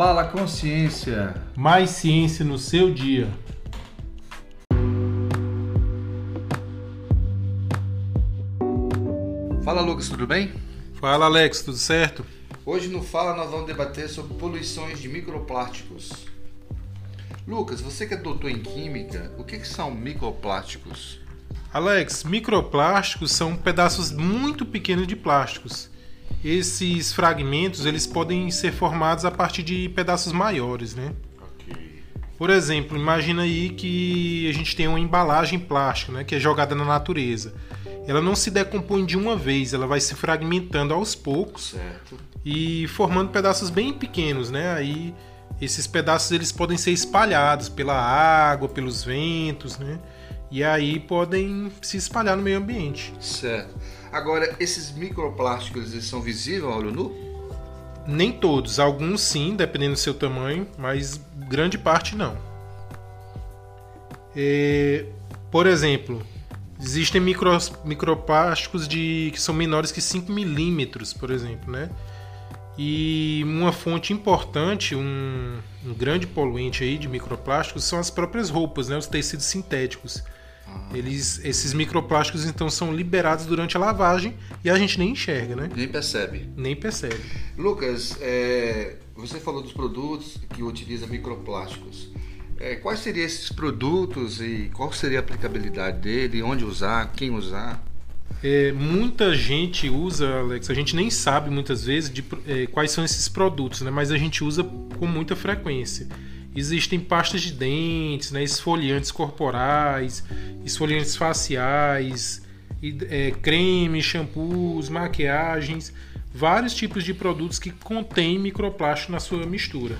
Fala Consciência. Mais ciência no seu dia. Fala Lucas, tudo bem? Fala Alex, tudo certo? Hoje no Fala nós vamos debater sobre poluições de microplásticos. Lucas, você que é doutor em química, o que, que são microplásticos? Alex, microplásticos são pedaços muito pequenos de plásticos. Esses fragmentos eles podem ser formados a partir de pedaços maiores, né? Por exemplo, imagina aí que a gente tem uma embalagem plástica, né, que é jogada na natureza. Ela não se decompõe de uma vez, ela vai se fragmentando aos poucos Certo. e formando pedaços bem pequenos, né? Aí esses pedaços eles podem ser espalhados pela água, pelos ventos, né? E aí podem se espalhar no meio ambiente. Certo. Agora, esses microplásticos eles são visíveis ao olho nu? Nem todos, alguns sim, dependendo do seu tamanho, mas grande parte não. É, por exemplo, existem micro, microplásticos de, que são menores que 5 milímetros, por exemplo, né? E uma fonte importante, um, um grande poluente aí de microplásticos são as próprias roupas, né? Os tecidos sintéticos. Eles, esses microplásticos então são liberados durante a lavagem e a gente nem enxerga, né? Nem percebe. Nem percebe. Lucas, é, você falou dos produtos que utilizam microplásticos. É, quais seriam esses produtos e qual seria a aplicabilidade dele? Onde usar? Quem usar? É, muita gente usa, Alex, a gente nem sabe muitas vezes de, é, quais são esses produtos, né? mas a gente usa com muita frequência. Existem pastas de dentes, né? esfoliantes corporais, esfoliantes faciais, é, cremes, shampoos, maquiagens, vários tipos de produtos que contêm microplástico na sua mistura.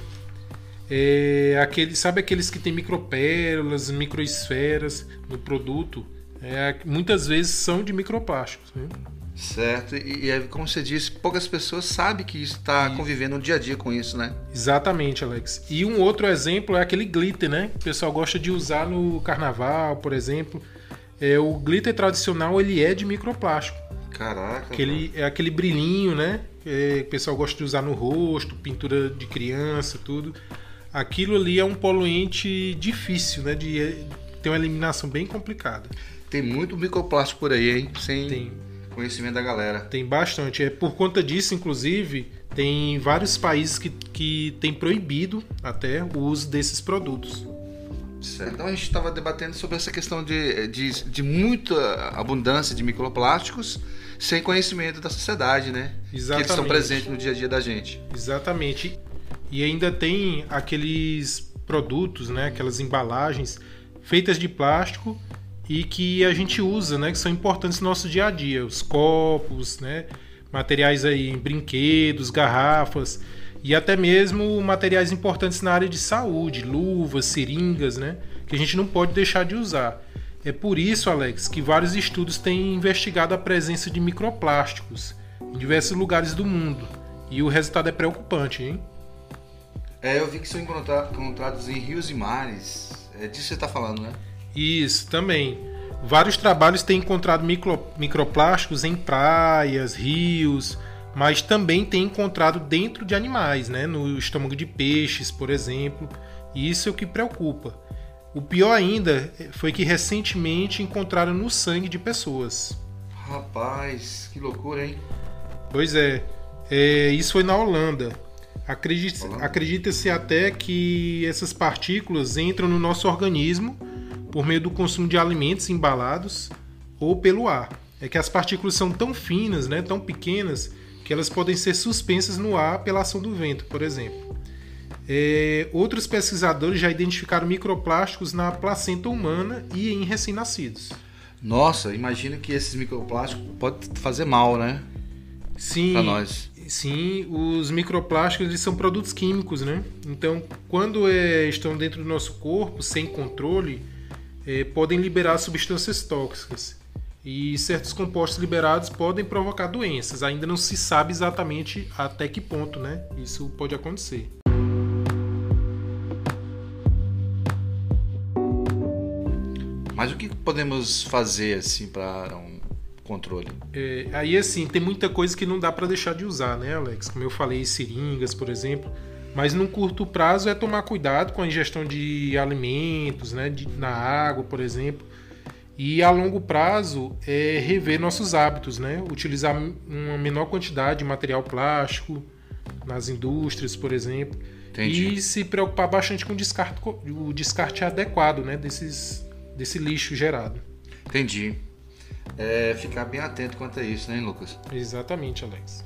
É, aquele, sabe aqueles que tem micropérolas, microesferas no produto? É, muitas vezes são de microplásticos. Né? Certo, e, e como você disse, poucas pessoas sabem que está convivendo no dia a dia com isso, né? Exatamente, Alex. E um outro exemplo é aquele glitter, né? Que o pessoal gosta de usar no carnaval, por exemplo. É, o glitter tradicional ele é de microplástico. Caraca. Aquele, é aquele brilhinho, né? É, que o pessoal gosta de usar no rosto, pintura de criança, tudo. Aquilo ali é um poluente difícil, né? De ter uma eliminação bem complicada. Tem muito microplástico por aí, hein? Sem Tem. Conhecimento da galera. Tem bastante. É por conta disso, inclusive, tem vários países que, que têm proibido até o uso desses produtos. Certo. Então a gente estava debatendo sobre essa questão de, de, de muita abundância de microplásticos sem conhecimento da sociedade, né? Que eles estão Exatamente. presentes no dia a dia da gente. Exatamente. E ainda tem aqueles produtos, né, aquelas embalagens feitas de plástico e que a gente usa, né, que são importantes no nosso dia a dia, os copos, né, materiais aí, brinquedos, garrafas e até mesmo materiais importantes na área de saúde, luvas, seringas, né, que a gente não pode deixar de usar. É por isso, Alex, que vários estudos têm investigado a presença de microplásticos em diversos lugares do mundo. E o resultado é preocupante, hein? É, eu vi que são encontra- encontrados em rios e mares. É disso que você está falando, né? Isso, também. Vários trabalhos têm encontrado micro, microplásticos em praias, rios, mas também têm encontrado dentro de animais, né? no estômago de peixes, por exemplo. E isso é o que preocupa. O pior ainda foi que recentemente encontraram no sangue de pessoas. Rapaz, que loucura, hein? Pois é, é, isso foi na Holanda. Acredita- Holanda. Acredita-se até que essas partículas entram no nosso organismo por meio do consumo de alimentos embalados ou pelo ar. É que as partículas são tão finas, né, tão pequenas, que elas podem ser suspensas no ar pela ação do vento, por exemplo. É, outros pesquisadores já identificaram microplásticos na placenta humana e em recém-nascidos. Nossa, imagina que esses microplásticos podem fazer mal, né? Sim, Pra nós. Sim, os microplásticos eles são produtos químicos, né? Então, quando é, estão dentro do nosso corpo sem controle, é, podem liberar substâncias tóxicas. E certos compostos liberados podem provocar doenças. Ainda não se sabe exatamente até que ponto, né? Isso pode acontecer. Mas o que podemos fazer assim para um controle? É, aí, assim, tem muita coisa que não dá para deixar de usar, né, Alex? Como eu falei, seringas, por exemplo. Mas no curto prazo é tomar cuidado com a ingestão de alimentos, né, de, na água, por exemplo. E a longo prazo é rever nossos hábitos, né? Utilizar uma menor quantidade de material plástico nas indústrias, por exemplo. Entendi. E se preocupar bastante com o descarte, o descarte adequado, né? Desses, desse lixo gerado. Entendi. É, ficar bem atento quanto a isso, né, Lucas? Exatamente, Alex.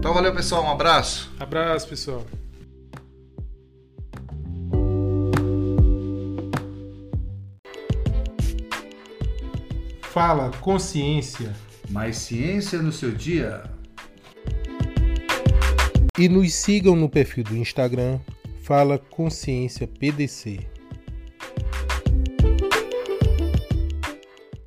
Então valeu, pessoal. Um abraço. Abraço, pessoal. Fala Consciência. Mais ciência no seu dia. E nos sigam no perfil do Instagram Fala Consciência PDC.